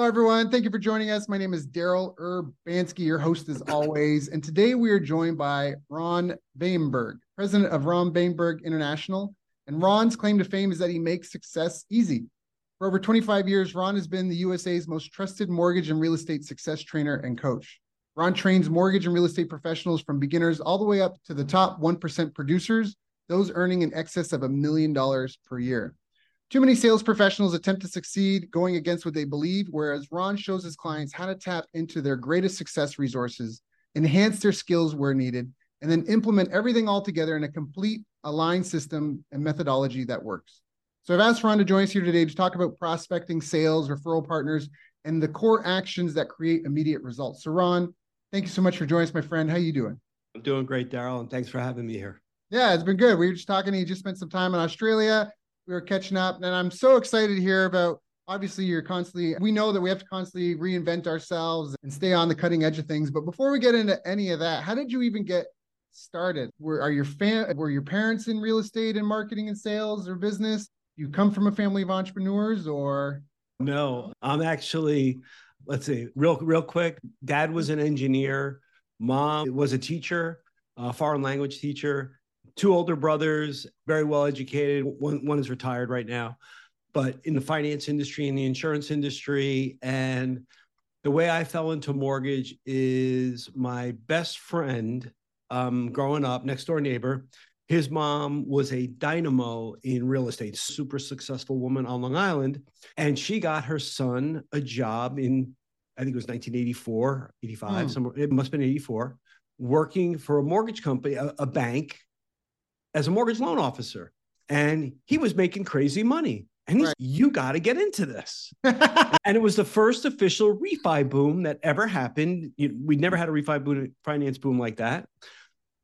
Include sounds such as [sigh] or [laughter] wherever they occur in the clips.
Hello, everyone. Thank you for joining us. My name is Daryl Urbanski, your host as always. And today we are joined by Ron Vaimberg, president of Ron Vaimberg International. And Ron's claim to fame is that he makes success easy. For over 25 years, Ron has been the USA's most trusted mortgage and real estate success trainer and coach. Ron trains mortgage and real estate professionals from beginners all the way up to the top 1% producers, those earning in excess of a million dollars per year. Too many sales professionals attempt to succeed going against what they believe, whereas Ron shows his clients how to tap into their greatest success resources, enhance their skills where needed, and then implement everything all together in a complete aligned system and methodology that works. So I've asked Ron to join us here today to talk about prospecting, sales, referral partners, and the core actions that create immediate results. So Ron, thank you so much for joining us, my friend. How are you doing? I'm doing great, Daryl, and thanks for having me here. Yeah, it's been good. We were just talking. You just spent some time in Australia we were catching up. And i'm so excited to hear about obviously you're constantly we know that we have to constantly reinvent ourselves and stay on the cutting edge of things. But before we get into any of that how did you even get started? Were are your fam were your parents in real estate and marketing and sales or business? You come from a family of entrepreneurs or? No i'm actually let's see real real quick dad was an engineer. Mom was a teacher a foreign language teacher two older brothers, very well educated. One, one is retired right now, but in the finance industry and in the insurance industry. And the way I fell into mortgage is my best friend um, growing up, next door neighbor. His mom was a dynamo in real estate, super successful woman on Long Island. And she got her son a job in, I think it was 1984, 85, hmm. somewhere, it must have been 84, working for a mortgage company, a, a bank as a mortgage loan officer and he was making crazy money. And he's, right. you got to get into this. [laughs] and it was the first official refi boom that ever happened. We never had a refi boom, finance boom like that.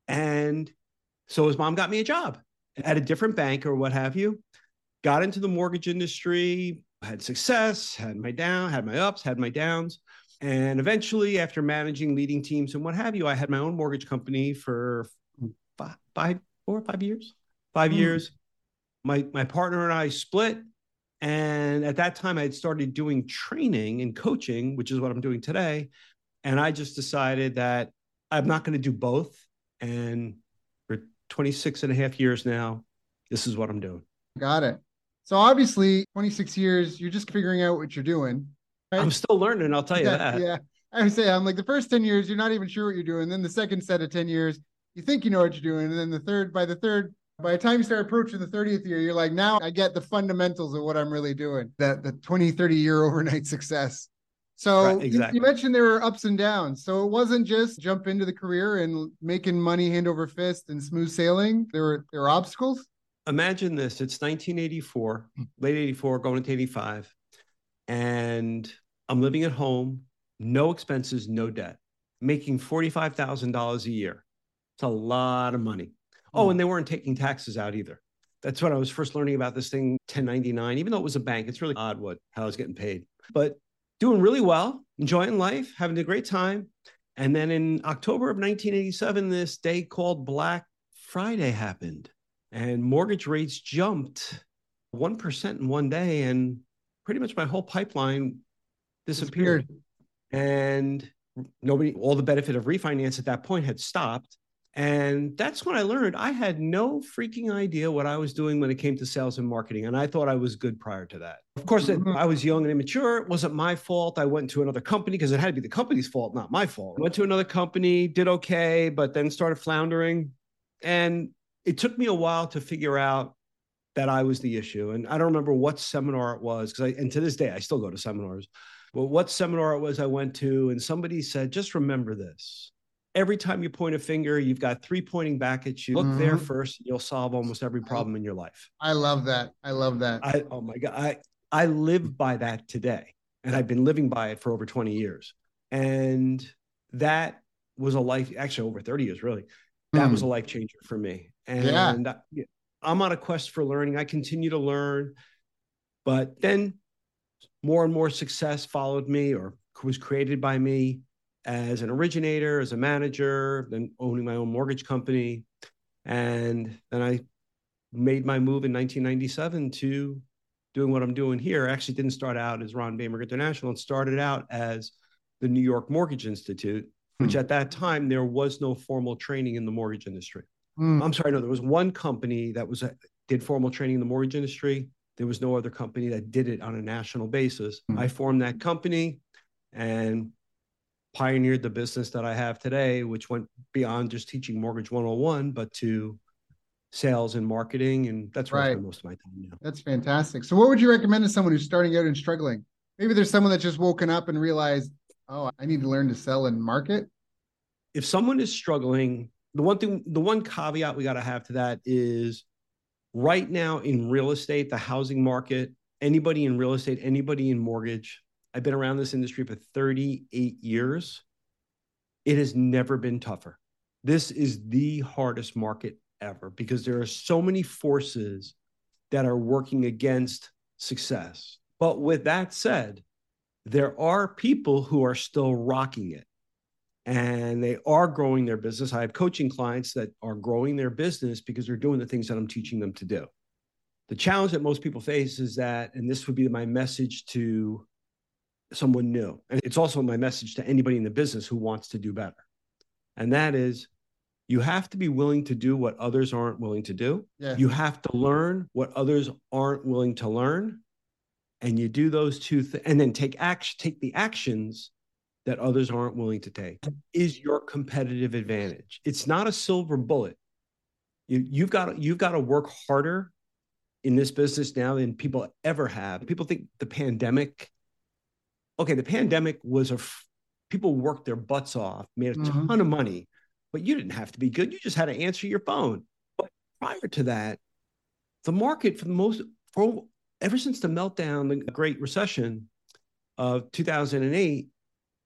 And so his mom got me a job at a different bank or what have you. Got into the mortgage industry, had success, had my down, had my ups, had my downs. And eventually, after managing leading teams and what have you, I had my own mortgage company for five, five four or five years. Five mm. years. My my partner and I split. And at that time, I had started doing training and coaching, which is what I'm doing today. And I just decided that I'm not going to do both. And for 26 and a half years now, this is what I'm doing. Got it. So obviously, 26 years, you're just figuring out what you're doing. Right? I'm still learning. I'll tell you yeah, that. Yeah. I would say I'm like the first 10 years, you're not even sure what you're doing. Then the second set of 10 years, you think you know what you're doing. And then the third, by the third, by the time you start approaching the 30th year, you're like, now I get the fundamentals of what I'm really doing, that the 20, 30 year [laughs] overnight success. So right, exactly. you, you, mentioned there were ups and downs. So it wasn't just jump into the career and making money hand over fist and smooth sailing. There were there were obstacles. Imagine this: it's 1984, hmm. late 84, going into 85, and I'm living at home, no expenses, no debt, making forty-five thousand dollars a year. It's a lot of money. Oh, and mm. they weren't taking taxes out either. That's what I was first learning about this thing 1099. Even though it was a bank, it's really odd what how I was getting paid. But doing really well, enjoying life, having a great time. And then in October of 1987, this day called Black Friday happened, and mortgage rates jumped 1% in one day. And pretty much my whole pipeline disappeared. disappeared. And nobody, all the benefit of refinance at that point had stopped. And that's when I learned I had no freaking idea what I was doing when it came to sales and marketing. And I thought I was good prior to that. Of course, mm-hmm. I was young and immature. It wasn't my fault. I went to another company because it had to be the company's fault, not my fault. I went to another company, did okay, but then started floundering. And it took me a while to figure out that I was the issue. And I don't remember what seminar it was because I, and to this day, I still go to seminars. But what seminar it was I went to, and somebody said, just remember this every time you point a finger, you've got three pointing back at you. Look mm-hmm. there first, you'll solve almost every problem in your life. I love that. I love that. I oh my God. I I live by that today. And I've been living by it for over 20 years. And that was a life, actually over 30 years, really. That mm. was a life changer for me. And yeah. I'm on a quest for learning. I continue to learn. But then more and more success followed me or was created by me as an originator, as a manager, then owning my own mortgage company. And then I made my move in 1997 to doing what I'm doing here. I actually didn't start out as Ron Vaimberg International. It started out as the New York Mortgage Institute, which hmm. at that time there was no formal training in the mortgage industry. Hmm. I'm sorry, no, there was one company that was a, did formal training in the mortgage industry. There was no other company that did it on a national basis. Hmm. I formed that company and pioneered the business that I have today, which went beyond just teaching Mortgage 101, but to sales and marketing. And that's where right. I spend most of my time now. That's fantastic. So, what would you recommend to someone who's starting out and struggling? Maybe there's someone that's just woken up and realized, oh, I need to learn to sell and market. If someone is struggling, the one thing, the one caveat we got to have to that is right now in real estate, the housing market, anybody in real estate, anybody in mortgage, I've been around this industry for 38 years. It has never been tougher. This is the hardest market ever because there are so many forces that are working against success. But with that said, there are people who are still rocking it and they are growing their business. I have coaching clients that are growing their business because they're doing the things that I'm teaching them to do. The challenge that most people face is that, and this would be my message to someone new, and it's also my message to anybody in the business who wants to do better. And that is, you have to be willing to do what others aren't willing to do. Yeah. You have to learn what others aren't willing to learn. And you do those two things, and then take action, take the actions that others aren't willing to take is your competitive advantage. It's not a silver bullet. You, you've got you've got to work harder in this business now than people ever have. People think the pandemic. Okay, the pandemic was a people worked their butts off, made a mm-hmm. ton of money, but you didn't have to be good. You just had to answer your phone. But prior to that, the market for the most for ever since the meltdown, the Great Recession of 2008,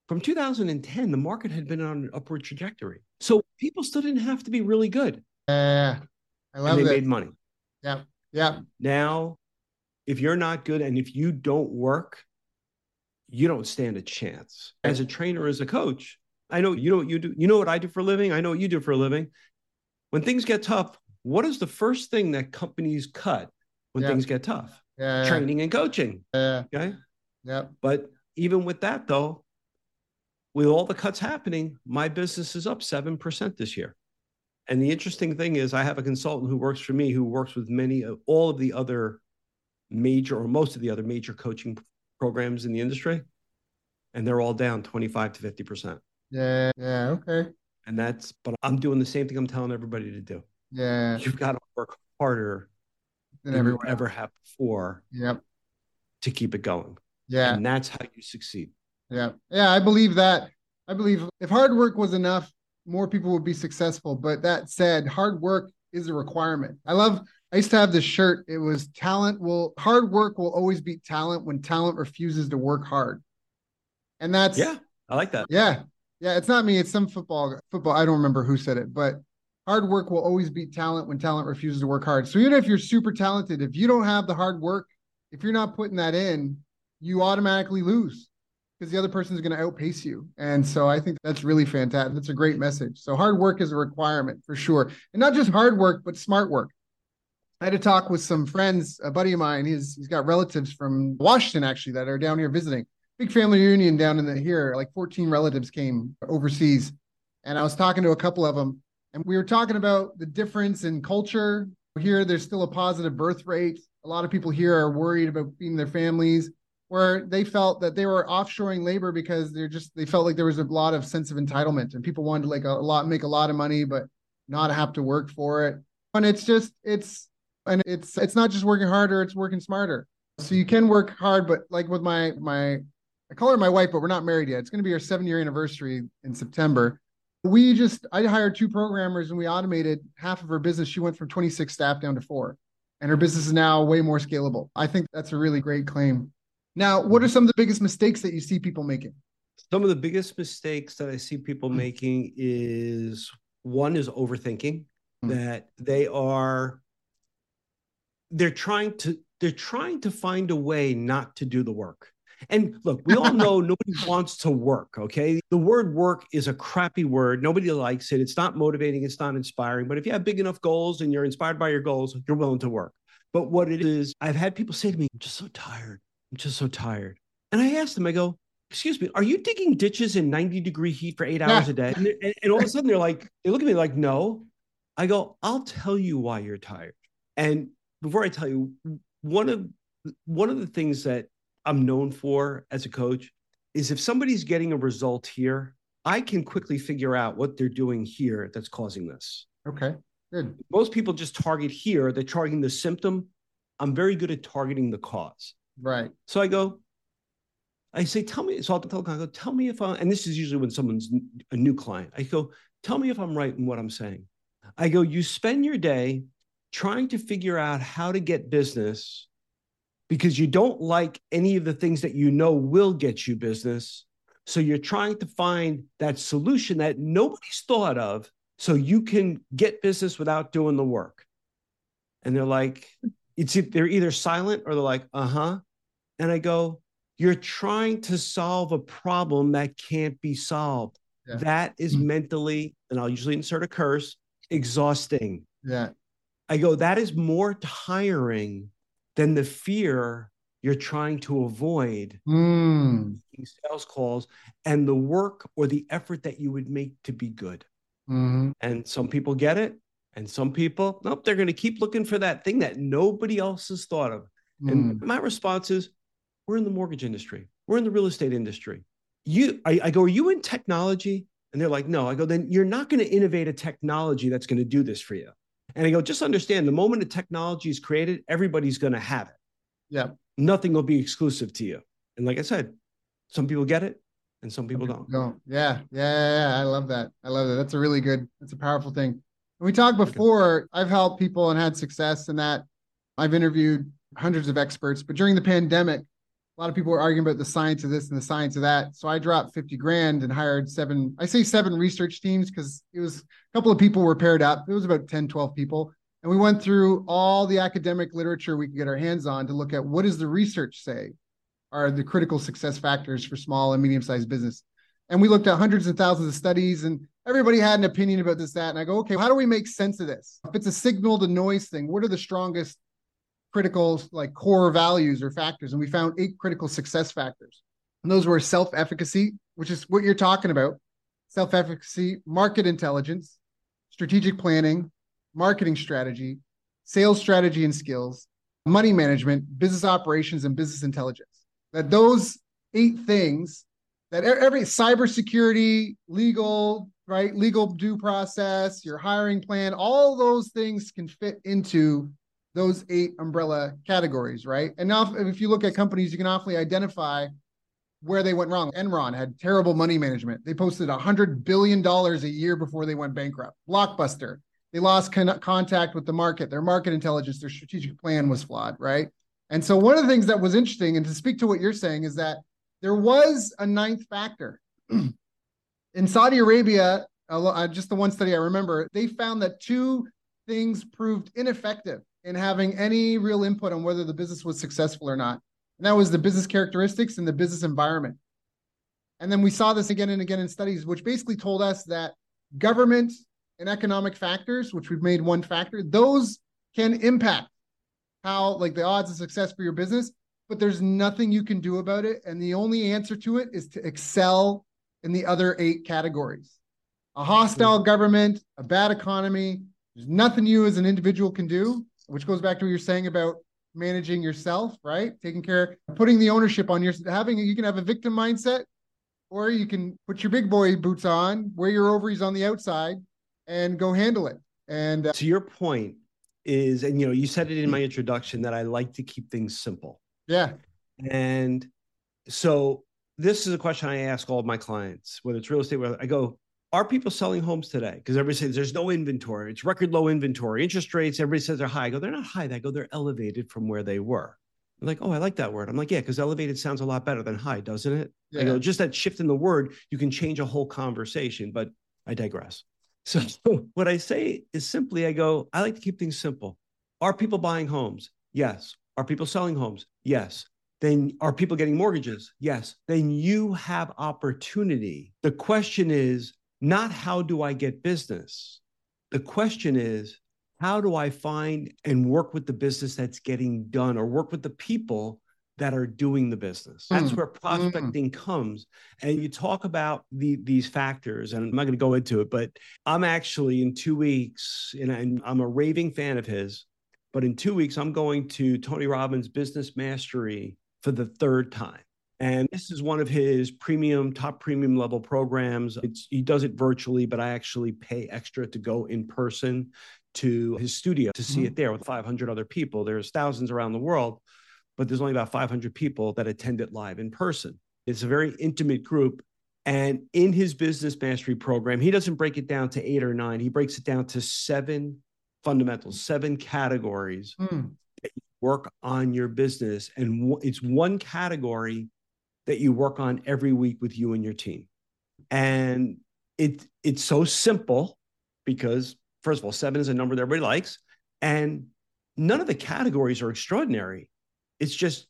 from 2010, the market had been on an upward trajectory. So people still didn't have to be really good. Yeah, I love and they made money. Yeah, yeah. Now, if you're not good and if you don't work, you don't stand a chance. As a trainer, as a coach, I know you know what you do. You know what I do for a living. I know what you do for a living. When things get tough, what is the first thing that companies cut when things get tough? Yeah, Training and coaching. Yeah. Okay. Yeah. But even with that, though, with all the cuts happening, my business is up 7% this year. And the interesting thing is, I have a consultant who works for me who works with many of all of the other major or most of the other major coaching programs in the industry. And they're all down 25 to 50%. Yeah. Yeah. Okay. And that's, but I'm doing the same thing I'm telling everybody to do. Yeah. You've got to work harder than, than you ever have before. Yep. To keep it going. Yeah. And that's how you succeed. Yeah. Yeah. I believe that. I believe if hard work was enough, more people would be successful. But that said, hard work is a requirement. I love, I used to have this shirt. It was talent will, hard work will always beat talent when talent refuses to work hard. And that's, yeah, I like that. Yeah. Yeah. It's not me. It's some football, football. I don't remember who said it, but hard work will always beat talent when talent refuses to work hard. So even if you're super talented, if you don't have the hard work, if you're not putting that in, you automatically lose because the other person is going to outpace you. And so I think that's really fantastic. That's a great message. So hard work is a requirement for sure. And not just hard work, but smart work. I had a talk with some friends, a buddy of mine. He's he's got relatives from Washington actually that are down here visiting. Big family reunion down in the here. Like 14 relatives came overseas. And I was talking to a couple of them and we were talking about the difference in culture. Here there's still a positive birth rate. A lot of people here are worried about feeding their families where they felt that they were offshoring labor because they're just they felt like there was a lot of sense of entitlement and people wanted to like a, lot make a lot of money but not have to work for it and it's just it's and it's it's not just working harder it's working smarter. So you can work hard but like with my my i call her my wife but we're not married yet. It's going to be our seven year anniversary in september. We just i hired two programmers and we automated half of her business. She went from 26 staff down to four. And her business is now way more scalable. I think that's a really great claim. Now, what are some of the biggest mistakes that you see people making? Some of the biggest mistakes that I see people Hmm. making is one is overthinking Hmm. that they are they're trying to they're trying to find a way not to do the work. And look, we all know [laughs] nobody wants to work, okay? The word work is a crappy word. Nobody likes it. It's not motivating, it's not inspiring. But if you have big enough goals and you're inspired by your goals, you're willing to work. But what it is, I've had people say to me, I'm just so tired. I'm just so tired. And I ask them, I go, excuse me, are you digging ditches in 90 degree heat for eight hours a day? And, and, and all of a sudden they're like, they look at me like, no. I go, I'll tell you why you're tired. And before I tell you, one of one of the things that I'm known for as a coach is if somebody's getting a result here, I can quickly figure out what they're doing here that's causing this. Okay, good. Most people just target here, they're targeting the symptom. I'm very good at targeting the cause. Right. So I go, I say, tell me. So I'll tell I go, tell me if I, and this is usually when someone's a new client. I go, tell me if I'm right in what I'm saying. I go, you spend your day trying to figure out how to get business because you don't like any of the things that you know will get you business. So you're trying to find that solution that nobody's thought of so you can get business without doing the work. And they're like, it's they're either silent or they're like, uh-huh. And I go, you're trying to solve a problem that can't be solved. Yeah. That is Mhm. mentally, and I'll usually insert a curse, exhausting. Yeah. I go, that is more tiring than the fear you're trying to avoid Mm. sales calls and the work or the effort that you would make to be good. hmm And some people get it, and some people, nope, they're going to keep looking for that thing that nobody else has thought of. Mm. And my response is, we're in the mortgage industry, we're in the real estate industry. You, I, I go, are you in technology? And they're like, no. I go, then you're not going to innovate a technology that's going to do this for you. And I go, just understand the moment a technology is created, everybody's going to have it. Yeah. Nothing will be exclusive to you. And like I said, some people get it and some people don't. No. Yeah. Yeah, yeah. Yeah. I love that. I love that. That's a really good, that's a powerful thing. And we talked before, I've helped people and had success in that. I've interviewed hundreds of experts, but during the pandemic, a lot of people were arguing about the science of this and the science of that. So I dropped 50 grand and hired seven, I say seven research teams because it was a couple of people were paired up. It was about 10, 12 people. And we went through all the academic literature we could get our hands on to look at what does the research say are the critical success factors for small and medium sized business. And we looked at hundreds and thousands of studies and everybody had an opinion about this, that. And I go, okay, how do we make sense of this? If it's a signal to noise thing, what are the strongest critical like core values or factors? And we found eight critical success factors. And those were self-efficacy, which is what you're talking about. Self-efficacy, market intelligence, strategic planning, marketing strategy, sales strategy and skills, money management, business operations, and business intelligence. That those eight things that every cybersecurity, legal, right, legal due process, your hiring plan, all those things can fit into those eight umbrella categories, right? And now, if, you look at companies, you can awfully identify where they went wrong. Enron had terrible money management. They posted a hundred billion dollars a year before they went bankrupt. Blockbuster, they lost con- contact with the market. Their market intelligence, their strategic plan was flawed, right? And so, one of the things that was interesting, and to speak to what you're saying, is that there was a ninth factor. [clears throat] In Saudi Arabia, uh, just the one study I remember, they found that two things proved ineffective in having any real input on whether the business was successful or not. And that was the business characteristics and the business environment. And then we saw this again and again in studies, which basically told us that government and economic factors, which we've made one factor, those can impact how, like, the odds of success for your business, but there's nothing you can do about it. And the only answer to it is to excel in the other eight categories. A hostile government, a bad economy, there's nothing you as an individual can do, which goes back to what you're saying about managing yourself, right? Taking care, putting the ownership on your having you can have a victim mindset, or you can put your big boy boots on, wear your ovaries on the outside, and go handle it. And uh, To your point is, and you know, you said it in my introduction that I like to keep things simple. yeah, And so this is a question I ask all of my clients, whether it's real estate, whether I go, are people selling homes today? Because everybody says there's no inventory. It's record low inventory. Interest rates, everybody says they're high. I go, they're not high. They go, they're elevated from where they were. I'm like, oh, I like that word. I'm like, yeah, because elevated sounds a lot better than high, doesn't it? Yeah. I go, just that shift in the word, you can change a whole conversation, but I digress. [laughs] So what I say is simply, I go, I like to keep things simple. Are people buying homes? Yes. Are people selling homes? Yes. Then are people getting mortgages? Yes. Then you have opportunity. The question is not how do I get business? The question is, how do I find and work with the business that's getting done or work with the people that are doing the business? That's Mm, where prospecting comes. And you talk about the, these factors, and I'm not going to go into it, but I'm actually in two weeks, and I'm, I'm a raving fan of his. But in two weeks, I'm going to Tony Robbins Business Mastery for the third time. And this is one of his premium, top premium level programs. It's, he does it virtually, but I actually pay extra to go in person to his studio to see Mhm. it there with 500 other people. There's thousands around the world, but there's only about 500 people that attend it live in person. It's a very intimate group. And in his business mastery program, he doesn't break it down to eight or nine. He breaks it down to seven fundamentals, seven categories Mm, work on your business. And it's one category that you work on every week with you and your team. And it it's so simple because first of all, seven is a number that everybody likes. And none of the categories are extraordinary. It's just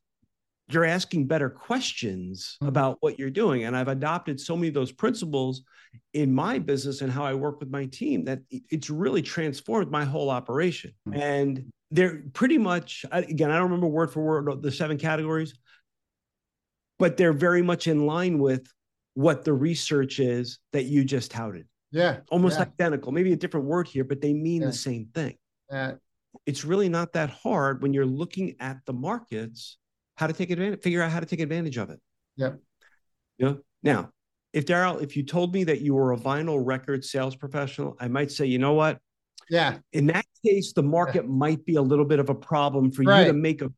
you're asking better questions Mhm. about what you're doing. And I've adopted so many of those principles in my business and how I work with my team that it's really transformed my whole operation. Mhm. And they're pretty much, again, I don't remember word for word the seven categories, but they're very much in line with what the research is that you just touted. yeah. Almost yeah, identical, maybe a different word here, but they mean Yeah. the same thing. yeah. It's really not that hard when you're looking at the markets, how to take advantage, figure out how to take advantage of it. You know, now, if Daryl, if you told me that you were a vinyl record sales professional, I might say, you know what? yeah. In that case, the market might be a little bit of a problem for you to make a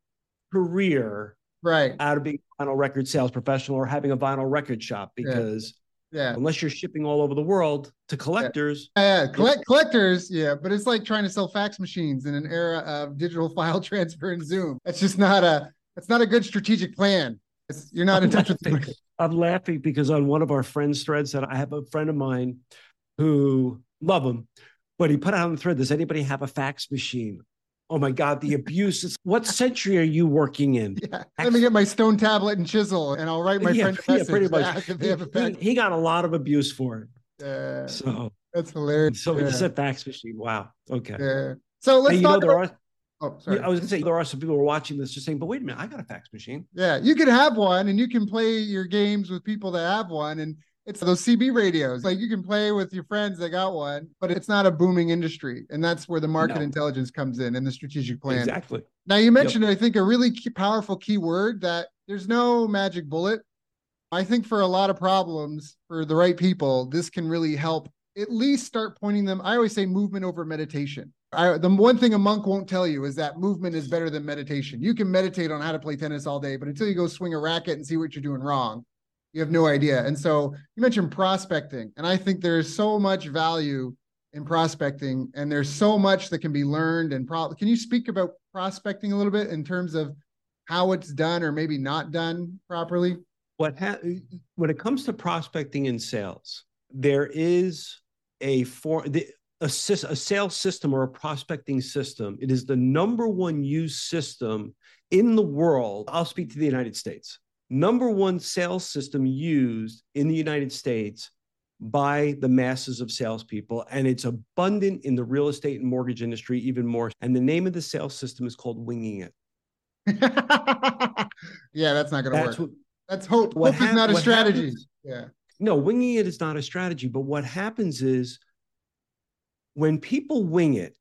career Right. out of being a vinyl record sales professional or having a vinyl record shop because Yeah. unless you're shipping all over the world to collectors, Yeah, collect collectors, yeah, but it's like trying to sell fax machines in an era of digital [laughs] file transfer and Zoom. That's just not a that's not a good strategic plan. It's, you're not in touch with the. I'm laughing because on one of our friends' threads that I have a friend of mine who love him, but he put out on the thread, does anybody have a fax machine? Oh my God, the abuse is what century are you working in? Yeah. Let me get my stone tablet and chisel, and I'll write my Yeah, friend a yeah, pretty much. ask if they He, have a fax. he- he got a lot of abuse for it. Yeah, So, that's hilarious. so yeah. it's a fax machine. Wow. Okay. yeah. So let's And you know, talk about. are, Oh, sorry. I was gonna say there are some people who are watching this just saying, but wait a minute, I got a fax machine. Yeah, you can have one and you can play your games with people that have one. And it's those CB radios. Like you can play with your friends they got one, but it's not a booming industry. And that's where the market No. intelligence comes in and the strategic plan. Exactly. Now, you mentioned, I think, a really key, powerful key word that there's no magic bullet. I think for a lot of problems, for the right people, this can really help at least start pointing them. I always say movement over meditation. I, the one thing a monk won't tell you is that movement is better than meditation. You can meditate on how to play tennis all day, but until you go swing a racket and see what you're doing wrong, you have no idea. And so you mentioned prospecting, and I think there's so much value in prospecting, and there's so much that can be learned. And pro- can you speak about prospecting a little bit in terms of how it's done or maybe not done properly? what ha- when it comes to prospecting and sales, there is a for the a, a sales system or a prospecting system. It is the number one used system in the world. I'll speak to the United States. Number one sales system used in the United States by the masses of salespeople, and it's abundant in the real estate and mortgage industry even more. And the name of the sales system is called winging it. [laughs] yeah, that's not going to work. what That's hope. what hope is not a strategy. happens- yeah. No, winging it is not a strategy. But what happens is when people wing it,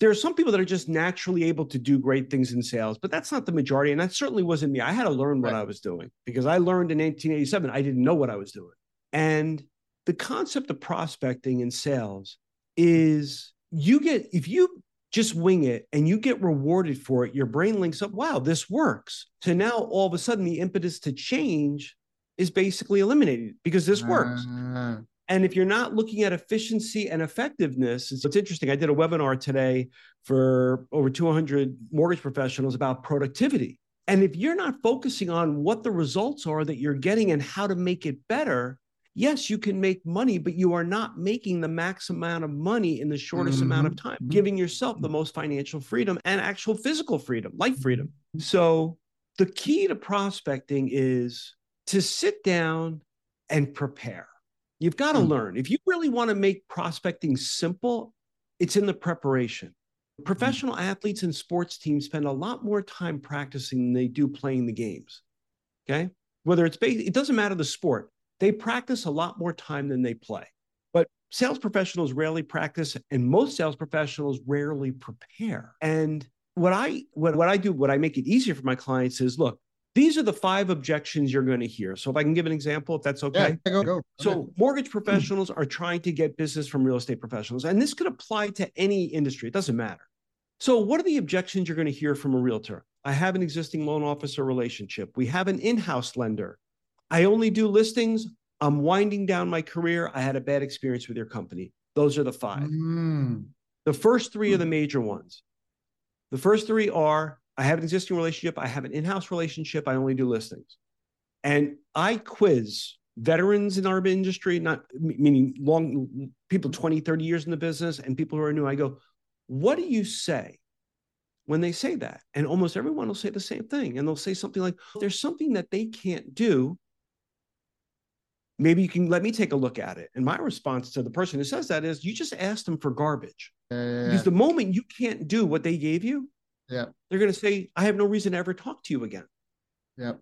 there are some people that are just naturally able to do great things in sales, but that's not the majority. And that certainly wasn't me. I had to learn what Right. I was doing because I learned in 1987, I didn't know what I was doing. And the concept of prospecting in sales is you get, if you just wing it and you get rewarded for it, your brain links up, wow, this works. So now all of a sudden the impetus to change is basically eliminated because this works. Ah, And if you're not looking at efficiency and effectiveness, it's, interesting. I did a webinar today for over 200 mortgage professionals about productivity. And if you're not focusing on what the results are that you're getting and how to make it better, yes, you can make money, but you are not making the max amount of money in the shortest mm-hmm. amount of time, mm-hmm. giving yourself the most financial freedom and actual physical freedom, life freedom. So the key to prospecting is to sit down and prepare. You've got to mm. learn. If you really want to make prospecting simple, it's in the preparation. Mm. Professional athletes and sports teams spend a lot more time practicing than they do playing the games. Okay. Whether it's based, it doesn't matter the sport, they practice a lot more time than they play. But sales professionals rarely practice, and most sales professionals rarely prepare. And what I what, what I do, what I make it easier for my clients is look, these are the five objections you're going to hear. So if I can give an example, if that's okay. Yeah, go, go. So mortgage professionals are trying to get business from real estate professionals, and this could apply to any industry. It doesn't matter. So what are the objections you're going to hear from a realtor? I have an existing loan officer relationship. We have an in-house lender. I only do listings. I'm winding down my career. I had a bad experience with your company. Those are the five. Mm. The first three are the major ones. The first three are I have an existing relationship. I have an in-house relationship. I only do listings. And I quiz veterans in our industry, not meaning long people 20, 30 years in the business and people who are new. I go, what do you say when they say that? And almost everyone will say the same thing. And they'll say something like, there's something that they can't do. Maybe you can let me take a look at it. And my response to the person who says that is, you just asked them for garbage. Yeah. Because the moment you can't do what they gave you, yeah. They're going to say, I have no reason to ever talk to you again. Yeah.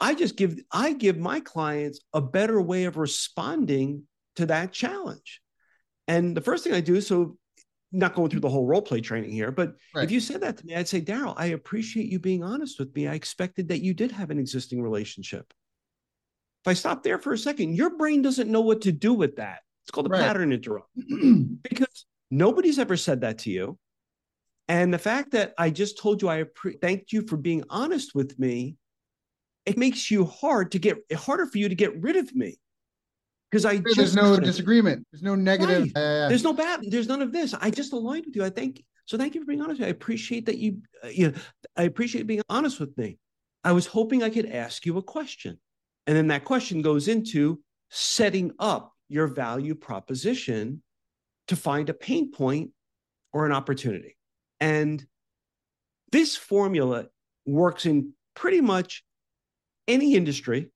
I just give I give my clients a better way of responding to that challenge. And the first thing I do, so not going through the whole role play training here, but right. if you said that to me, I'd say, Daryl, I appreciate you being honest with me. I expected that you did have an existing relationship. If I stop there for a second, your brain doesn't know what to do with that. It's called a right. pattern interrupt [clears throat] because nobody's ever said that to you. And the fact that I just told you I pre- thanked you for being honest with me, it makes you hard to get harder for you to get rid of me. Because I there's just no disagreement. There's no negative. Right. Uh, there's no bad. There's none of this. I just aligned with you. I thank so. Thank you for being honest. I appreciate that you. Uh, you know, I appreciate being honest with me. I was hoping I could ask you a question, and then that question goes into setting up your value proposition to find a pain point or an opportunity. And this formula works in pretty much any industry.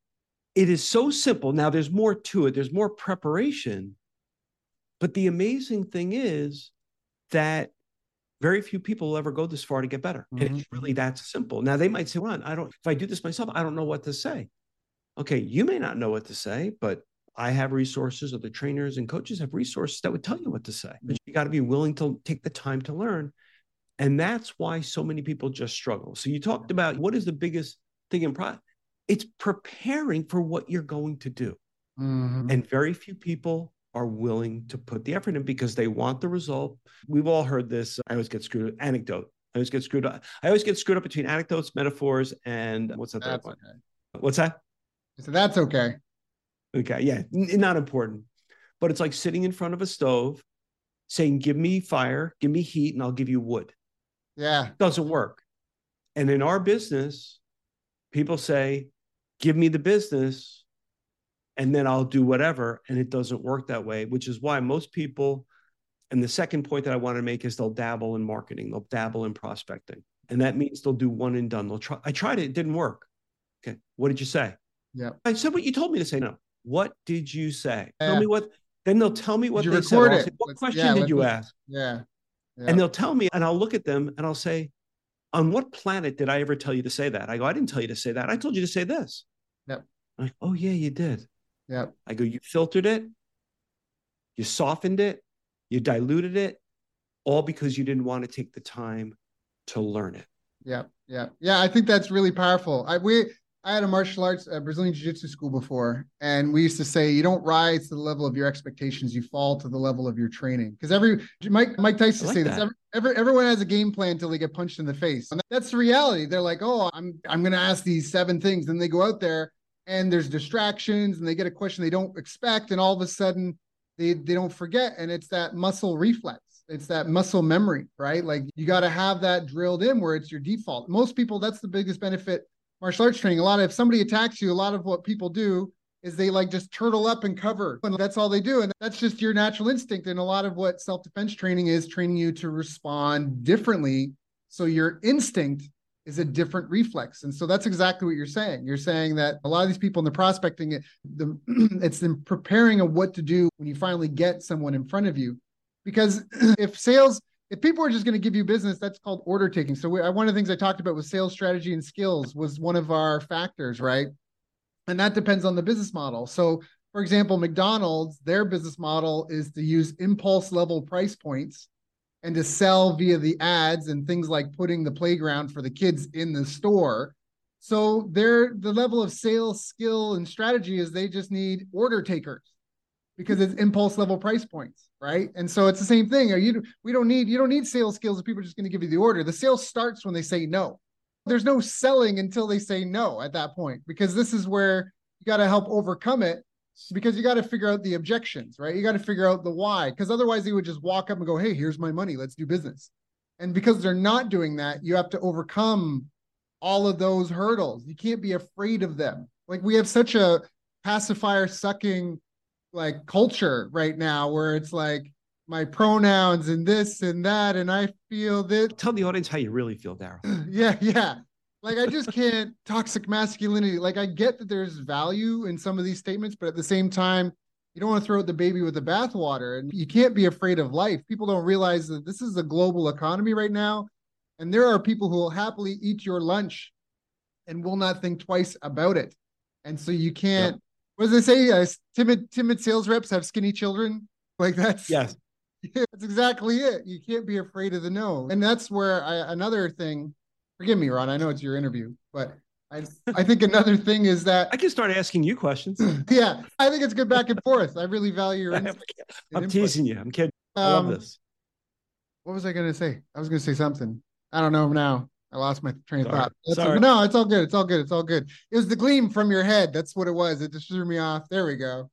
It is so simple. Now, there's more to it, there's more preparation. But the amazing thing is that very few people will ever go this far to get better. Mm-hmm. And it's really that simple. Now, they might say, Ron, I don't, if I do this myself, I don't know what to say. Okay, you may not know what to say, but I have resources, or the trainers and coaches have resources that would tell you what to say. But you got to be willing to take the time to learn. And that's why so many people just struggle. So you talked about what is the biggest thing in pro it's preparing for what you're going to do. Mm-hmm. And very few people are willing to put the effort in because they want the result. We've all heard this. I always get screwed up. Anecdote. I always get screwed up. I always get screwed up between anecdotes, metaphors, and what's that? That's? Okay. What's that? So that's okay. Okay. Yeah. N- not important. But it's like sitting in front of a stove saying, Give me fire, give me heat, and I'll give you wood. Yeah. It Doesn't work. And in our business, people say, give me the business and then I'll do whatever. And it doesn't work that way, which is why most people, and the second point that I want to make is they'll dabble in marketing, they'll dabble in prospecting. And that means they'll do one and done. They'll try. I tried it, it didn't work. Okay. What did you say? Yeah. I said what you told me to say. No. What did you say? Yeah. Tell me what. Then they'll tell me what did they said. Say, what let's, question yeah, did you ask? Yeah. And they'll tell me, and I'll look at them and I'll say, On what planet did I ever tell you to say that? I go, I didn't tell you to say that. I told you to say this. Yep. I'm like, oh yeah, you did. Yep. I go, you filtered it, you softened it, you diluted it, all because you didn't want to take the time to learn it. Yeah, yeah, yeah. I think that's really powerful. I we I had a martial arts, a Brazilian Jiu Jitsu school before, and we used to say you don't rise to the level of your expectations, you fall to the level of your training. Because every Mike Mike Tyson like say this. Every, every, everyone has a game plan until they get punched in the face. And that's the reality. They're like, oh, I'm I'm going to ask these seven things, then they go out there and there's distractions, and they get a question they don't expect, and all of a sudden they they don't forget, and it's that muscle reflex. It's that muscle memory, right? Like you got to have that drilled in where it's your default. Most people, that's the biggest benefit martial arts training, a lot of if somebody attacks you, a lot of what people do is they like just turtle up and cover. And that's all they do. And that's just your natural instinct. And a lot of what self defense training is training you to respond differently. So your instinct is a different reflex. And so that's exactly what you're saying. You're saying that a lot of these people in the prospecting, the, [clears throat] it's them preparing of what to do when you finally get someone in front of you. Because [clears throat] if sales, if people are just going to give you business, that's called order taking. So we, uh, one of the things I talked about with sales strategy and skills was one of our factors, right? And that depends on the business model. So for example, McDonald's, their business model is to use impulse level price points and to sell via the ads and things like putting the playground for the kids in the store. So their the level of sales skill and strategy is they just need order takers because it's impulse level price points, right? And so it's the same thing. Are you we don't need you don't need sales skills if people are just going to give you the order. The sales starts when they say no. There's no selling until they say no at that point because this is where you got to help overcome it because you got to figure out the objections, right? You got to figure out the why, because otherwise they would just walk up and go, "Hey, here's my money, let's do business." And because they're not doing that, you have to overcome all of those hurdles. You can't be afraid of them. Like we have such a pacifier sucking like culture right now where it's like my pronouns and this and that and I feel this tell the audience how you really feel, Daryl. [clears throat] yeah, yeah. Like I just can't [laughs] toxic masculinity. Like I get that there's value in some of these statements, but at the same time, you don't want to throw out the baby with the bathwater. And you can't be afraid of life. People don't realize that this is a global economy right now. And there are people who will happily eat your lunch and will not think twice about it. And so you can't. What does they say? Uh, timid, timid sales reps have skinny children. Like that's yes. [laughs] That's exactly it. You can't be afraid of the no. And that's where I, another thing forgive me, Ron. I know it's your interview, but I I think another thing is that [laughs] I can start asking you questions. [clears throat] yeah, I think it's good back and forth. I really value your. [laughs] I'm input. teasing you. I'm kidding. I love um, this. What was I going to say? I was going to say something. I don't know now. I lost my train of thought. Sorry. no, it's all good. It's all good. It's all good. It was the gleam from your head. That's what it was. It just threw me off. There we go.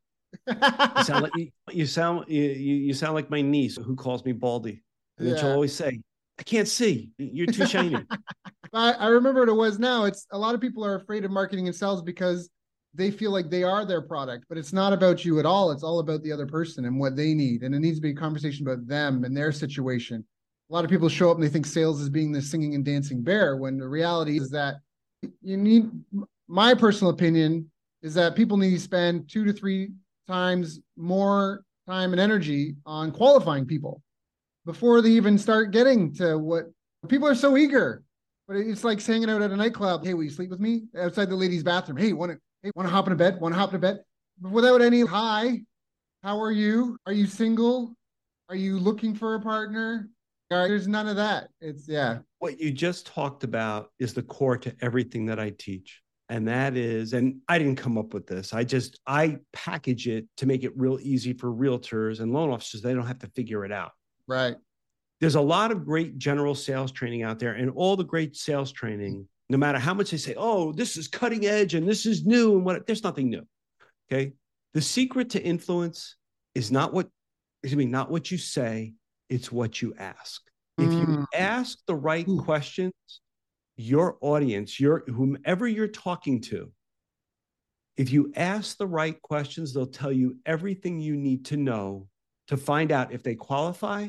you sound like [laughs] you, you sound you, you sound like my niece who calls me Baldy, and yeah. she'll always say, "I can't see. You're too shiny." [laughs] I, I remember what it was now. It's a lot of people are afraid of marketing and sales because they feel like they are their product, but it's not about you at all. It's all about the other person and what they need. And it needs to be a conversation about them and their situation. A lot of people show up and they think sales is being the singing and dancing bear when the reality is that you need my personal opinion is that people need to spend two to three times more time and energy on qualifying people before they even start getting to what people are so eager but it's like hanging out at a nightclub. Hey, will you sleep with me outside the ladies' bathroom? Hey, want to hey, want to hop in a bed? Want to hop in a bed? Without any hi, how are you? Are you single? Are you looking for a partner? There's none of that. It's yeah. What you just talked about is the core to everything that I teach. And that is, and I didn't come up with this. I just I package it to make it real easy for realtors and loan officers. They don't have to figure it out. Right there's a lot of great general sales training out there and all the great sales training no matter how much they say oh this is cutting edge and this is new and what there's nothing new okay the secret to influence is not what I mean not what you say it's what you ask if you mm. ask the right Ooh. questions your audience your whomever you're talking to if you ask the right questions they'll tell you everything you need to know to find out if they qualify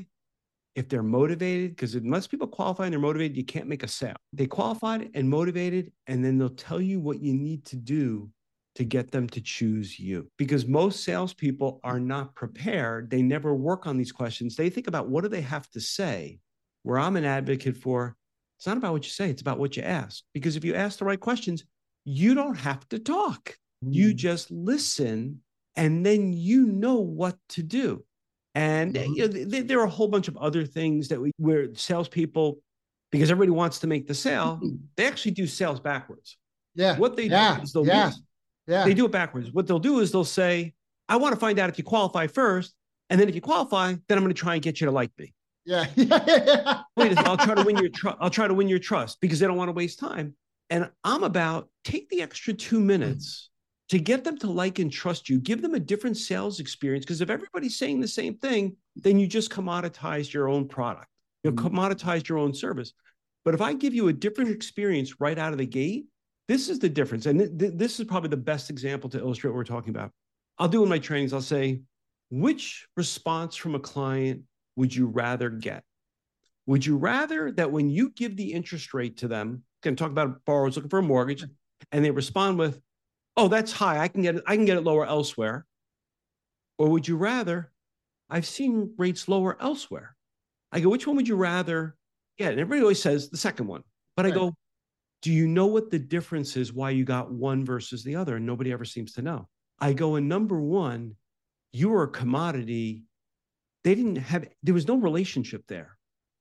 if they're motivated, because unless people qualify and they're motivated, you can't make a sale. They qualified and motivated, and then they'll tell you what you need to do to get them to choose you. Because most salespeople are not prepared. They never work on these questions. They think about what do they have to say. Where I'm an advocate for, it's not about what you say, it's about what you ask. Because if you ask the right questions, you don't have to talk. You just listen, and then you know what to do. And mm-hmm. you know, th- there are a whole bunch of other things that we where salespeople, because everybody wants to make the sale, mm-hmm. they actually do sales backwards. Yeah. What they yeah. do is they'll yeah. Yeah. they do it backwards. What they'll do is they'll say, I want to find out if you qualify first. And then if you qualify, then I'm going to try and get you to like me. Yeah. [laughs] Wait, I'll try to win your trust. I'll try to win your trust because they don't want to waste time. And I'm about take the extra two minutes to get them to like and trust you, give them a different sales experience. Because if everybody's saying the same thing, then you just commoditize your own product, you mm-hmm. commoditize your own service. But if I give you a different experience right out of the gate, this is the difference. And th- th- this is probably the best example to illustrate what we're talking about. I'll do in my trainings, I'll say, which response from a client would you rather get? Would you rather that when you give the interest rate to them, going to talk about borrowers looking for a mortgage, and they respond with, "Oh, that's high. I can get it. I can get it lower elsewhere," or would you rather? I've seen rates lower elsewhere. I go, which one would you rather get? And everybody always says the second one, but I go, do you know what the difference is? Why you got one versus the other? And nobody ever seems to know. I go, in number one, you were a commodity. They didn't have. There was no relationship there.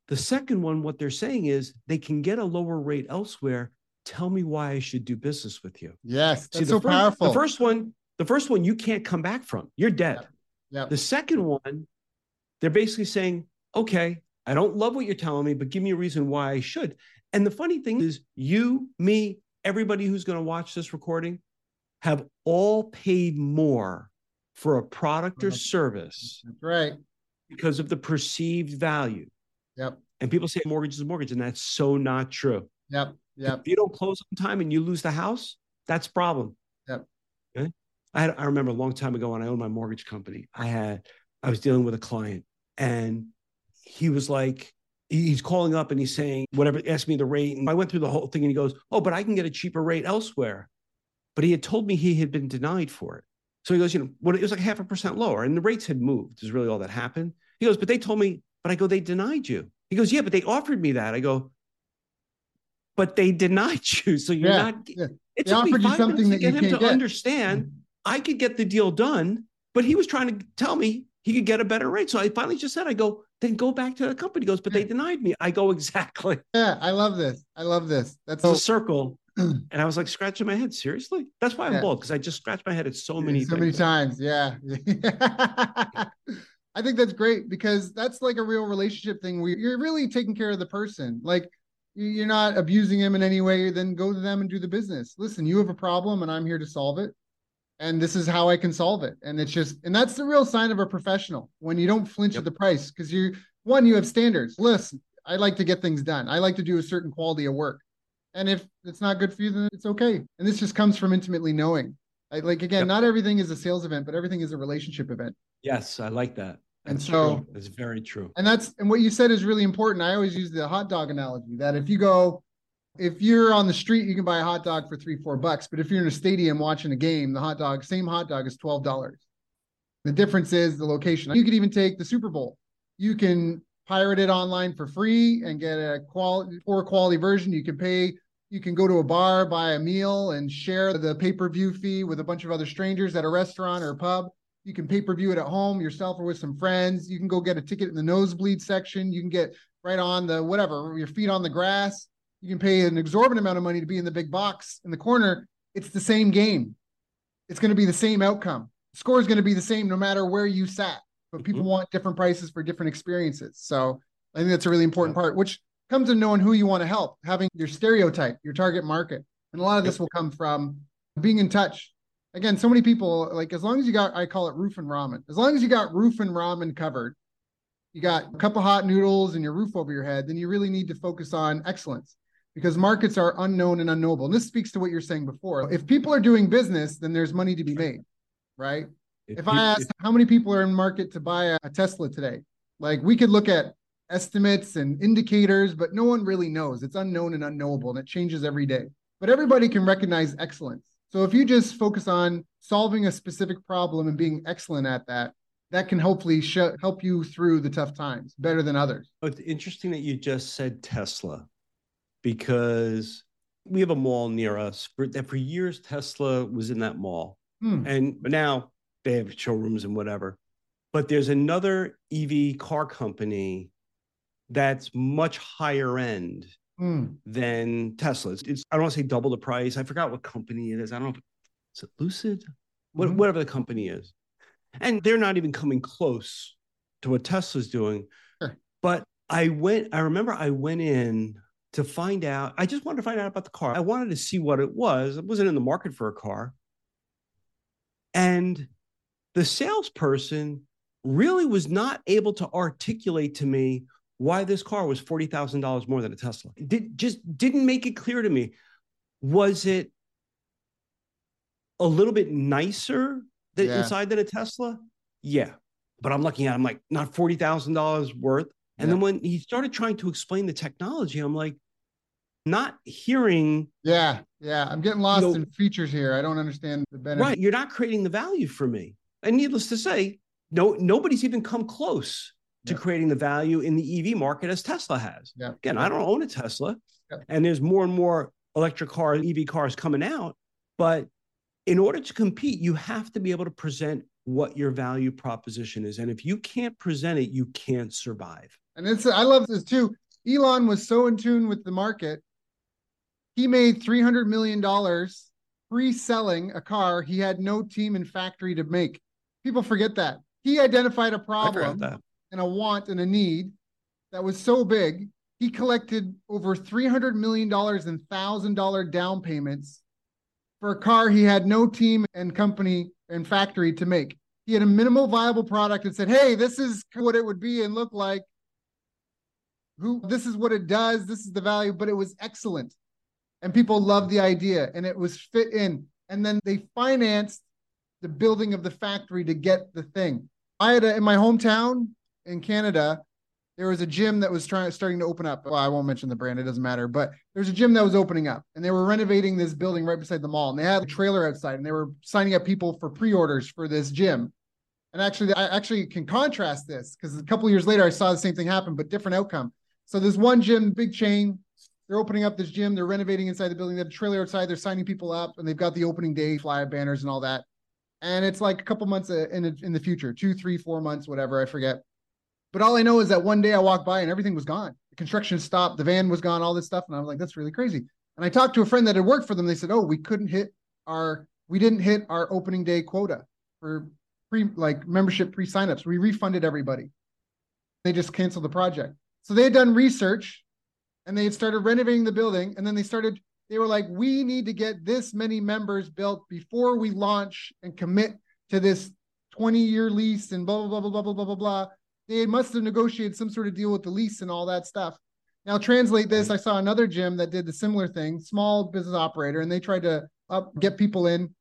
The second one, what they're saying is they can get a lower rate elsewhere. Tell me why I should do business with you. Yes, See, that's the so first, powerful. The first one, the first one, you can't come back from. You're dead. Yep. The second one, they're basically saying, okay, I don't love what you're telling me, but give me a reason why I should. And the funny thing is, you, me, everybody who's going to watch this recording have all paid more for a product or service That's right. because of the perceived value. Yep. And people say mortgage is a mortgage, and that's so not true. Yep. Yep. If you don't close on time and you lose the house, that's a problem. Yep. Okay. I had, I remember a long time ago when I owned my mortgage company, I had I was dealing with a client and he was like, he's calling up and he's saying, whatever, ask me the rate. And I went through the whole thing and he goes, Oh, but I can get a cheaper rate elsewhere. But he had told me he had been denied for it. So he goes, you know, what it was like half a percent lower and the rates had moved, is really all that happened. He goes, but they told me, but I go, they denied you. He goes, yeah, but they offered me that. I go, but they denied [laughs] you. So you're Yeah, not. yeah. It took me five something minutes to get you him to get. understand I could get the deal done, but he was trying to tell me he could get a better rate. So I finally just said, I go, then go back to the company. He goes, but they hmm. denied me. I go, exactly. Yeah, I love this. I love this. That's It's a circle. [clears throat] And I was like scratching my head. Seriously? That's why I'm Yeah. bald, because I just scratched my head at so many so many times. Yeah. [laughs] I think that's great because that's like a real relationship thing where you're really taking care of the person. Like you- you're not abusing them in any way, then go to them and do the business. Listen, you have a problem and I'm here to solve it. And this is how I can solve it. And it's just, and that's the real sign of a professional when you don't flinch Yep. at the price because you, one, you have standards. Listen, I like to get things done. I like to do a certain quality of work. And if it's not good for you, then it's okay. And this just comes from intimately knowing. I, like again, Yep. not everything is a sales event, but everything is a relationship event. Yes, I like that. And so- true. That's very true. And that's and what you said is really important. I always use the hot dog analogy that if you go, if you're on the street, you can buy a hot dog for three, four bucks. But if you're in a stadium watching a game, the hot dog, same hot dog is twelve dollars. The difference is the location. You could even take the Super Bowl. You can pirate it online for free and get a quality poor quality version. You can pay, you can go to a bar, buy a meal, and share the pay-per-view fee with a bunch of other strangers at a restaurant or a pub. You can pay-per-view it at home yourself or with some friends. You can go get a ticket in the nosebleed section. You can get right on the whatever, your feet on the grass. You can pay an exorbitant amount of money to be in the big box in the corner. It's the same game. It's going to be the same outcome. The Score is going to be the same no matter where you sat. But people Mhm. want different prices for different experiences. So I think that's a really important part, which comes in knowing who you want to help, having your stereotype, your target market. And a lot of this will come from being in touch. Again, so many people like as long as you got, I call it roof and ramen. As long as you got roof and ramen covered, you got a cup of hot noodles and your roof over your head, then you really need to focus on excellence because markets are unknown and unknowable. And this speaks to what you're saying before. If people are doing business, then there's money to be made, right? If I you- asked how many people are in market to buy a, a Tesla today, like we could look at estimates and indicators, but no one really knows. It's unknown and unknowable, and it changes every day. But everybody can recognize excellence. So if you just focus on solving a specific problem and being excellent at that, that can hopefully sh- help you through the tough times better than others. Oh, It's interesting that you just said Tesla because we have a mall near us. For that for years, Tesla was in that mall, Hmm. and now they have showrooms and whatever. But there's another EV car company that's much higher end Hmm. than Tesla. It's, I don't want to say double the price. I forgot what company it is. I don't know. Is it Lucid? What, Mhm. Whatever the company is, and they're not even coming close to what Tesla's doing. Sure. But I went. I remember I went in to find out. I just wanted to find out about the car. I wanted to see what it was. I wasn't in the market for a car, and the salesperson really was not able to articulate to me why this car was $40,000 more than a Tesla. Did just didn't make it clear to me. Was it a little bit nicer than Yeah. inside than a Tesla? Yeah. But I'm looking at, I'm like, not $40,000 worth. And Yeah. then when he started trying to explain the technology, I'm like, not hearing, Yeah, yeah. I'm getting lost know- in features here. I don't understand the benefit. right, you're not creating the value for me. And needless to say, no, nobody's even come close to Yeah. creating the value in the EV market as Tesla has. Yeah. Again, I don't own a Tesla, Yeah. and there's more and more electric cars, EV cars coming out. But in order to compete, you have to be able to present what your value proposition is. And if you can't present it, you can't survive. And it's I love this too. Elon was so in tune with the market. He made three hundred million dollars pre-selling a car he had no team and factory to make. People forget that he identified a problem and a want and a need that was so big. He collected over three hundred million dollars in thousand dollar down payments for a car he had no team and company and factory to make. He had a minimal viable product and said, "Hey, this is what it would be and look like." who this is what it does this is the value but it was excellent and people loved the idea and it was fit in. And then they financed the building of the factory to get the thing. I had a, in my hometown in canada there was a gym that was trying starting to open up. Well i won't mention the brand it doesn't matter but there's a gym that was opening up and they were renovating this building right beside the mall and they had a trailer outside and they were signing up people for pre-orders for this gym. And actually i actually can contrast this because a couple years later i saw the same thing happen but different outcome. So there's one gym, big chain. They're opening up this gym. They're renovating inside the building. They have a trailer outside. They're signing people up, and they've got the opening day fly banners and all that. And it's like a couple months uh, in in the future, two, three, four months, whatever. I forget. But all I know is that one day I walked by and everything was gone. The construction stopped. The van was gone. All this stuff, and I was like, "That's really crazy." And I talked to a friend that had worked for them. They said, "Oh, we couldn't hit our we didn't hit our opening day quota for pre like membership pre signups. We refunded everybody. They just canceled the project." So they had done research and they had started renovating the building. And then they started, they were like, we need to get this many members built before we launch and commit to this 20 year lease and blah, blah, blah, blah, blah, blah, blah, blah. They must have negotiated some sort of deal with the lease and all that stuff. Now, translate this. I saw another gym that did the similar thing, small business operator, and they tried to up, get people in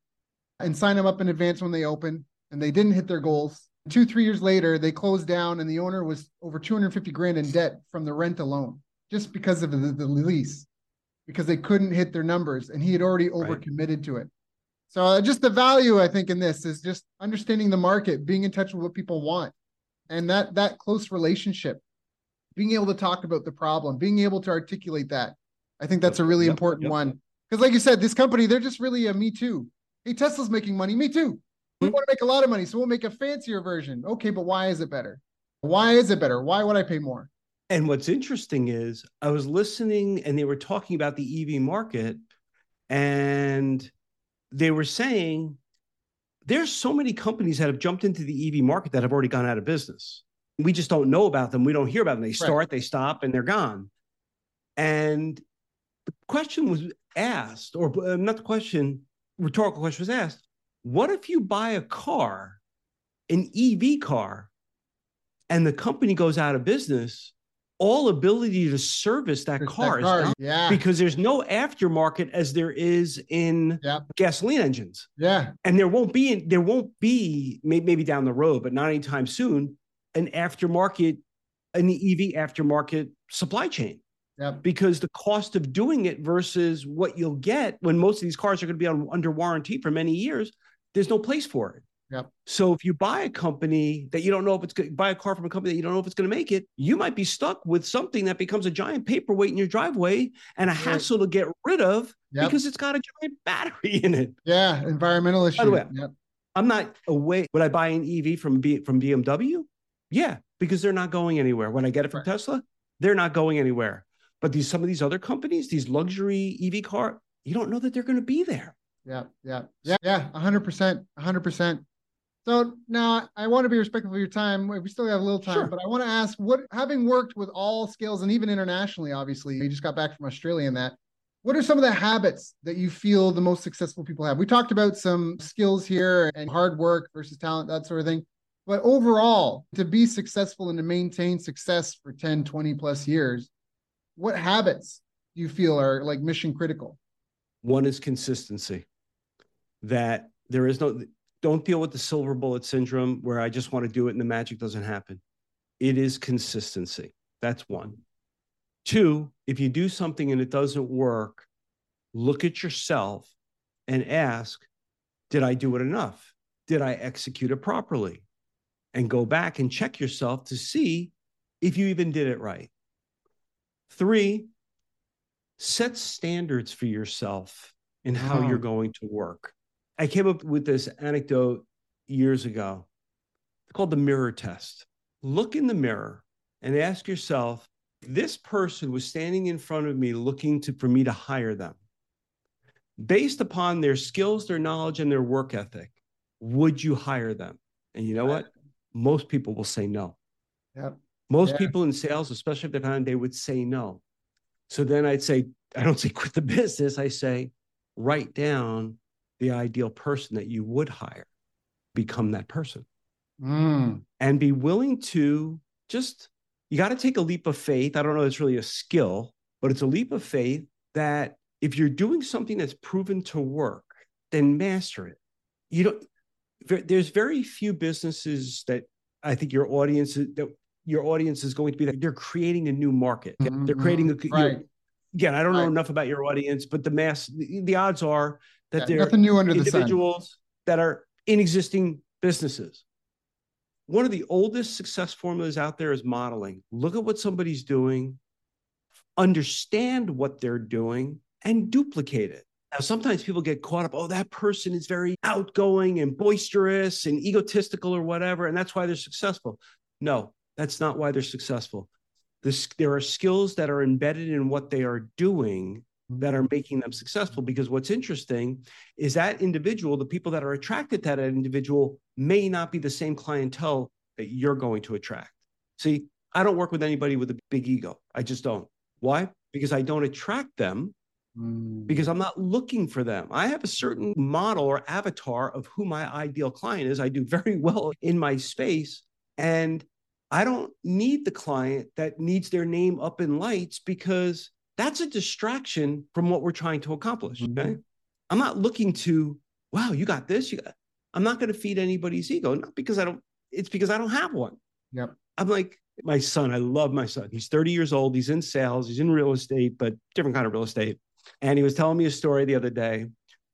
and sign them up in advance when they open, and they didn't hit their goals two three years later they closed down and the owner was over 250 grand in debt from the rent alone just because of the, the lease because they couldn't hit their numbers and he had already over committed to it so uh, just the value i think in this is just understanding the market being in touch with what people want and that that close relationship being able to talk about the problem being able to articulate that i think that's a really Yep, important yep. one because like you said this company they're just really a me too hey tesla's making money me too we Mhm. want to make a lot of money, so we'll make a fancier version. Okay, but why is it better? Why is it better? Why would I pay more? And what's interesting is I was listening and they were talking about the EV market and they were saying there's so many companies that have jumped into the EV market that have already gone out of business. We just don't know about them. We don't hear about them. They start, they stop, and they're gone. And the question was asked, or uh, not the question, rhetorical question was asked what if you buy a car, an EV car, and the company goes out of business? All ability to service that car is car. Yeah, because there's no aftermarket as there is in Yep. gasoline engines. Yeah, and there won't be there won't be maybe down the road but not anytime soon an aftermarket an ev aftermarket supply chain. Yep, because the cost of doing it versus what you'll get when most of these cars are going to be on, under warranty for many years there's no place for it Yep. so if you buy a company that you don't know if it's going buy a car from a company that you don't know if it's going to make it you might be stuck with something that becomes a giant paperweight in your driveway and a Right. hassle to get rid of Yep. because it's got a giant battery [laughs] in it yeah. Environmental issue. By the way, yep. I'm not away. Would I buy an EV from B, from BMW? Yeah, because they're not going anywhere. When I get it from Right. Tesla, they're not going anywhere. But these some of these other companies, these luxury EV car, you don't know that they're going to be there. Yeah, yeah, yeah, yeah. hundred percent, hundred percent. So now I want to be respectful of your time. We still have a little time, Sure. but I want to ask what, having worked with all scales and even internationally, obviously, you just got back from Australia and that. What are some of the habits that you feel the most successful people have? We talked about some skills here and hard work versus talent, that sort of thing. But overall, to be successful and to maintain success for 10, 20 plus years, what habits do you feel are like mission critical? One is consistency, that there is no, don't deal with the silver bullet syndrome where I just want to do it and the magic doesn't happen. It is consistency. That's one. Two, if you do something and it doesn't work, look at yourself and ask, did I do it enough? Did I execute it properly? And go back and check yourself to see if you even did it right. Three, set standards for yourself in how uh-huh. you're going to work. I came up with this anecdote years ago. It's called the mirror test. Look in the mirror and ask yourself, this person was standing in front of me looking to for me to hire them. Based upon their skills, their knowledge, and their work ethic, would you hire them? And you know what? Most people will say no. Yep. Most Yeah. people in sales, especially if they're kind, they would say no. So then I'd say, I don't say quit the business. I say, write down the ideal person that you would hire, become that person, Mm. and be willing to just, you got to take a leap of faith. I don't know, it's really a skill, but it's a leap of faith that if you're doing something that's proven to work, then master it. You don't, there's very few businesses that I think your audience that your audience is going to be that they're creating a new market. They're Mhm. creating a you know, Right. again, I don't know enough about your audience, but the mass the odds are that Yeah, they're nothing new under the sun. individuals that are in existing businesses. One of the oldest success formulas out there is modeling. Look at what somebody's doing, understand what they're doing, and duplicate it. Now, sometimes people get caught up, oh, that person is very outgoing and boisterous and egotistical or whatever, and that's why they're successful. No, that's not why they're successful. This, there are skills that are embedded in what they are doing that are making them successful. Because what's interesting is that individual, the people that are attracted to that individual may not be the same clientele that you're going to attract. See, I don't work with anybody with a big ego. I just don't. Why? Because I don't attract them Mm. because I'm not looking for them. I have a certain model or avatar of who my ideal client is. I do very [laughs] well in my space. And I don't need the client that needs their name up in lights because that's a distraction from what we're trying to accomplish. Mhm. Okay. I'm not looking to, wow, you got this. You got, I'm not going to feed anybody's ego, not because I don't, it's because I don't have one. Yep. I'm like, my son, I love my son. He's 30 years old. He's in sales. He's in real estate, but different kind of real estate. And he was telling me a story the other day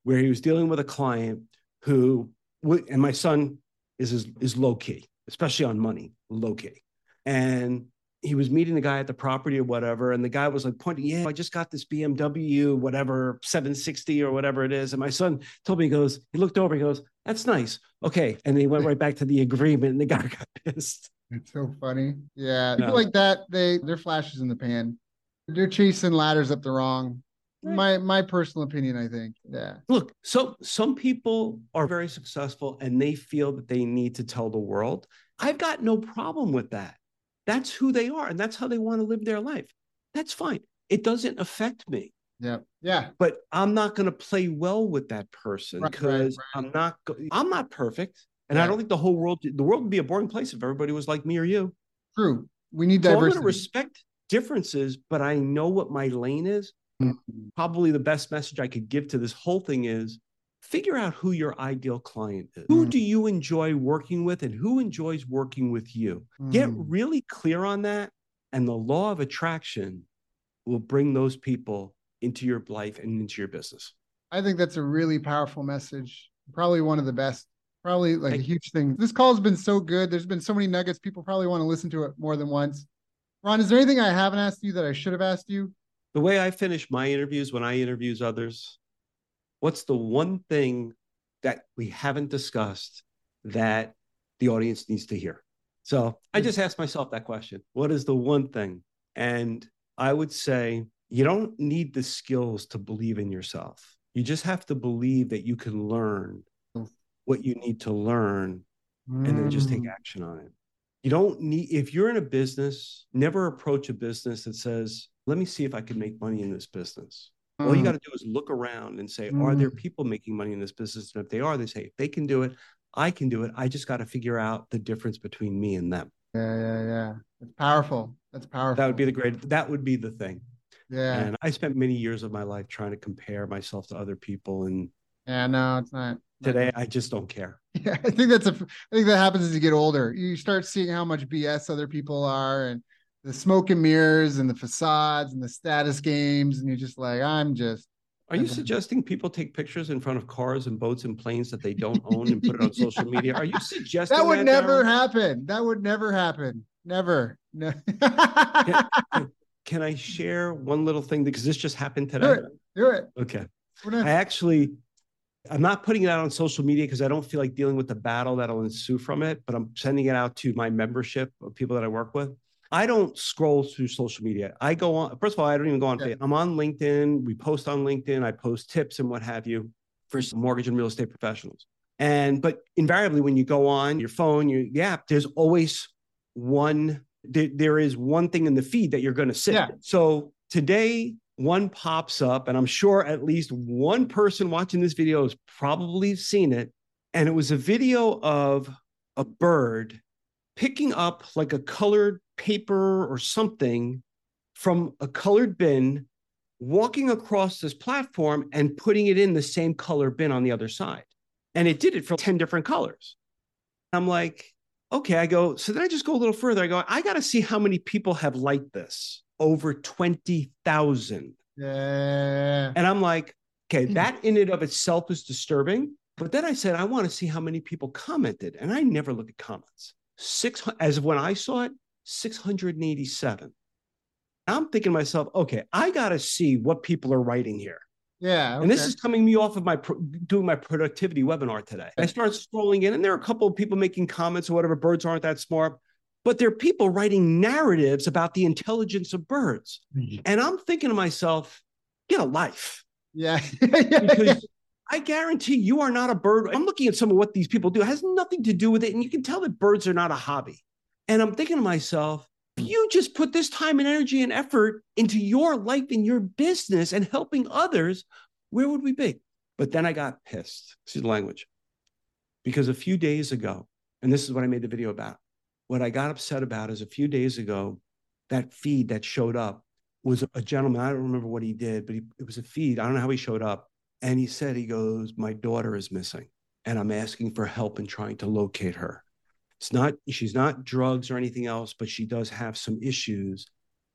where he was dealing with a client who, and my son is, is, is low key, especially on money, low key. And he was meeting the guy at the property or whatever. And the guy was like pointing, yeah, I just got this BMW, whatever, 760 or whatever it is. And my son told me, he goes, he looked over, he goes, that's nice. Okay. And he went [laughs] right back to the agreement and the guy [laughs] got pissed. It's so funny. Yeah. No. People like that, they they're flashes in the pan. They're chasing ladders up the wrong. Right. My my personal opinion, I think. Yeah. Look, so some people are very successful and they feel that they need to tell the world. I've got no problem with that. That's who they are and that's how they want to live their life. That's fine. It doesn't affect me, Yeah. Yeah. but I'm not going to play well with that person Right, right, because right. I'm not go- I'm not perfect. And I don't think the whole world the world would be a boring place if everybody was like me or you. True. We need So I'm going to respect differences, but I know what my lane is. Mhm. Probably the best message I could give to this whole thing is figure out who your ideal client is. Who Mm. do you enjoy working with and who enjoys working with you? Get Mm. really clear on that. And the law of attraction will bring those people into your life and into your business. I think that's a really powerful message. Probably one of the best. Probably like a huge thing. This call has been so good. There's been so many nuggets. People probably want to listen to it more than once. Ron, is there anything I haven't asked you that I should have asked you? The way I finish my interviews when I interviews others, what's the one thing that we haven't discussed that the audience needs to hear? So I just asked myself that question. What is the one thing? And I would say you don't need the skills to believe in yourself. You just have to believe that you can learn what you need to learn and then just take Mm. action on it. You don't need, if you're in a business, never approach a business that says, let me see if I can make money in this business. All you Mm. got to do is look around and say, are there Mm. people making money in this business? And if they are, they say, if they can do it, I can do it. I just got to figure out the difference between me and them. Yeah, yeah, yeah. It's powerful. That's powerful. That would be the great, that would be the thing. Yeah. And I spent many years of my life trying to compare myself to other people. And Yeah, no, it's not. today. I just don't care. [laughs] Yeah, I think that's a. I think that happens as you get older. You start seeing how much BS other people are, and the smoke and mirrors, and the facades, and the status games, and you're just like, I'm just. Are you [laughs] suggesting people take pictures in front of cars and boats and planes that they don't own and put it on social media? Are you [laughs] suggesting That would never Daryl? happen. That would never happen. Never. No. [laughs] Can I share one little thing because this just happened Do today? it. Do it. Okay. I actually, I'm not putting it out on social media because I don't feel like dealing with the battle that'll ensue from it, but I'm sending it out to my membership of people that I work with. I don't scroll through social media. I go on, first of all, I don't even go on, Yeah. I'm on LinkedIn. We post on LinkedIn. I post tips and what have you for mortgage and real estate professionals. And, but invariably, when you go on your phone, your the app, there's always one, there, there is one thing in the feed that you're going to see. Yeah. So today, one pops up, and I'm sure at least one person watching this video has probably seen it. And it was a video of a bird picking up like a colored paper or something from a colored bin, walking across this platform and putting it in the same color bin on the other side. And it did it for 10 different colors. I'm like, okay, I go, so then I just go a little further. I go, I got to see how many people have liked this. Over 20,000. Yeah. And I'm like, okay, Hmm. that in and of itself is disturbing. But then I said, I want to see how many people commented. And I never look at comments. Six, as of when I saw it, 687. I'm thinking to myself, okay, I got to see what people are writing here. Yeah. And this is coming me off of my pro- doing my productivity webinar today. I start scrolling in, and there are a couple of people making comments or whatever. Birds aren't that smart, but there are people writing narratives about the intelligence of birds. Mm-hmm. And I'm thinking to myself, get a life Yeah. [laughs] yeah. because I guarantee you are not a bird. I'm looking at some of what these people do. It has nothing to do with it. And you can tell that birds are not a hobby. And I'm thinking to myself, if you just put this time and energy and effort into your life and your business and helping others, where would we be? But then I got pissed. See the language. Because a few days ago, and this is what I made the video about, what I got upset about is a few days ago, that feed that showed up was a gentleman. I don't remember what he did, but he, it was a feed. I don't know how he showed up. And he said, he goes, My daughter is missing, and I'm asking for help in trying to locate her. It's not, she's not drugs or anything else, but she does have some issues.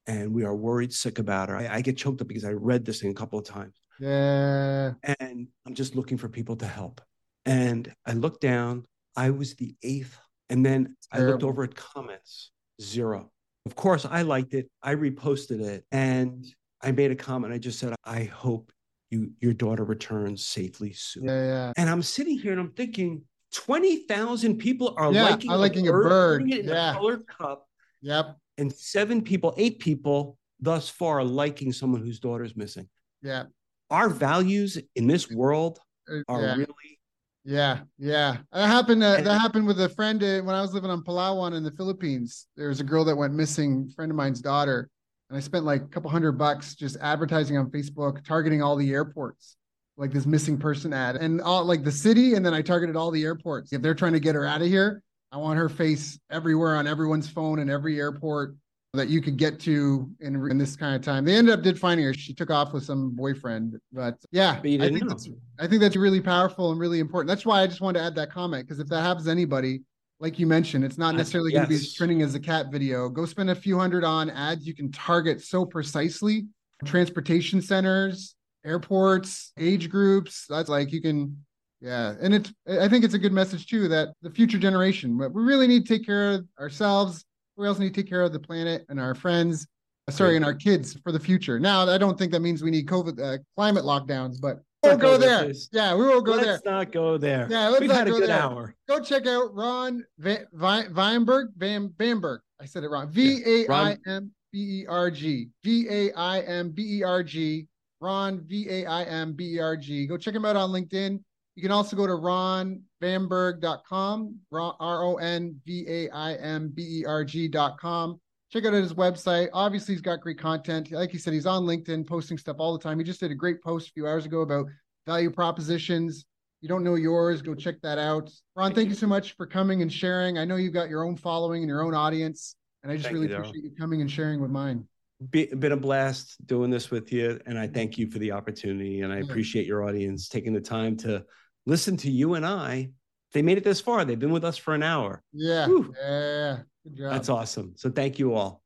And we are worried sick about her. I, I get choked up because I read this thing a couple of times. Yeah. And I'm just looking for people to help. And I looked down, I was the eighth. And then I looked over at comments, zero. Of course, I liked it. I reposted it and I made a comment. I just said, I hope you your daughter returns safely soon. Yeah. Yeah. And I'm sitting here and I'm thinking, 20,000 people are Yeah, liking, are liking a bird. putting it in Yeah. a colored cup, Yep. and seven people, eight people thus far are liking someone whose daughter is missing. Yeah. Our values in this world Uh, are yeah. really Yeah, yeah. That happened. Uh, that happened with a friend uh, when I was living on Palawan in the Philippines. There was a girl that went missing, friend of mine's daughter, and I spent like a couple hundred bucks just advertising on Facebook, targeting all the airports, like this missing person ad, and all like the city, and then I targeted all the airports. If they're trying to get her out of here, I want her face everywhere on everyone's phone and every airport that you could get to in, in this kind of time. They ended up did finding her. She took off with some boyfriend, but yeah, But you I think that's I think that's really powerful and really important. That's why I just wanted to add that comment because if that happens to anybody, like you mentioned, it's not necessarily going to be as trending as a cat video. Go spend a few hundred on ads you can target so precisely. Transportation centers, airports, age groups. That's like you can, yeah. And it's I think it's a good message too that the future generation, but we really need to take care of ourselves. We also need to take care of the planet and our friends. uh, Sorry, and our kids for the future. Now, I don't think that means we need COVID uh, climate lockdowns, but we'll go go there, please. Yeah, we will go there. let's not go there. Yeah, let's We've not had a go good there. hour. Go check out Ron Va- Weinberg, Van Bamberg. I said it wrong. V A I M B E R G. V A I M B E R G. Ron V A I M B E R G. Go check him out on LinkedIn. You can also go to ronvanberg.com, R O N V A I M B E R G.com. Check out his website. Obviously, he's got great content. Like he said, he's on LinkedIn posting stuff all the time. He just did a great post a few hours ago about value propositions. You don't know yours, go check that out. Ron, thank you so much for coming and sharing. I know you've got your own following and your own audience, and I just Thank really you, appreciate you coming and sharing with mine. Be, been a blast doing this with you, and I thank you for the opportunity, and I mm. appreciate your audience taking the time to listen to you and I. They made it this far. They've been with us for an hour. Yeah. Whew. Yeah. Good job. That's awesome. So thank you all.